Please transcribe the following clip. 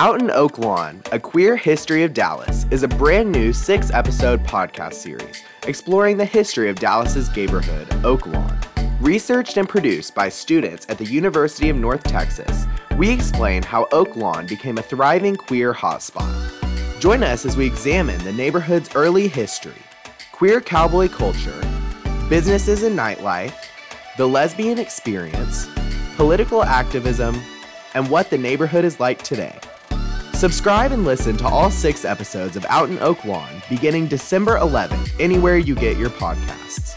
Out in Oak Lawn, A Queer History of Dallas is a brand new six episode podcast series exploring the history of Dallas's neighborhood, Oak Lawn. Researched and produced by students at the University of North Texas, we explain how Oak Lawn became a thriving queer hotspot. Join us as we examine the neighborhood's early history, queer cowboy culture, businesses and nightlife, the lesbian experience, political activism, and what the neighborhood is like today. Subscribe and listen to all six episodes of Out in Oak Lawn beginning December 11th, anywhere you get your podcasts.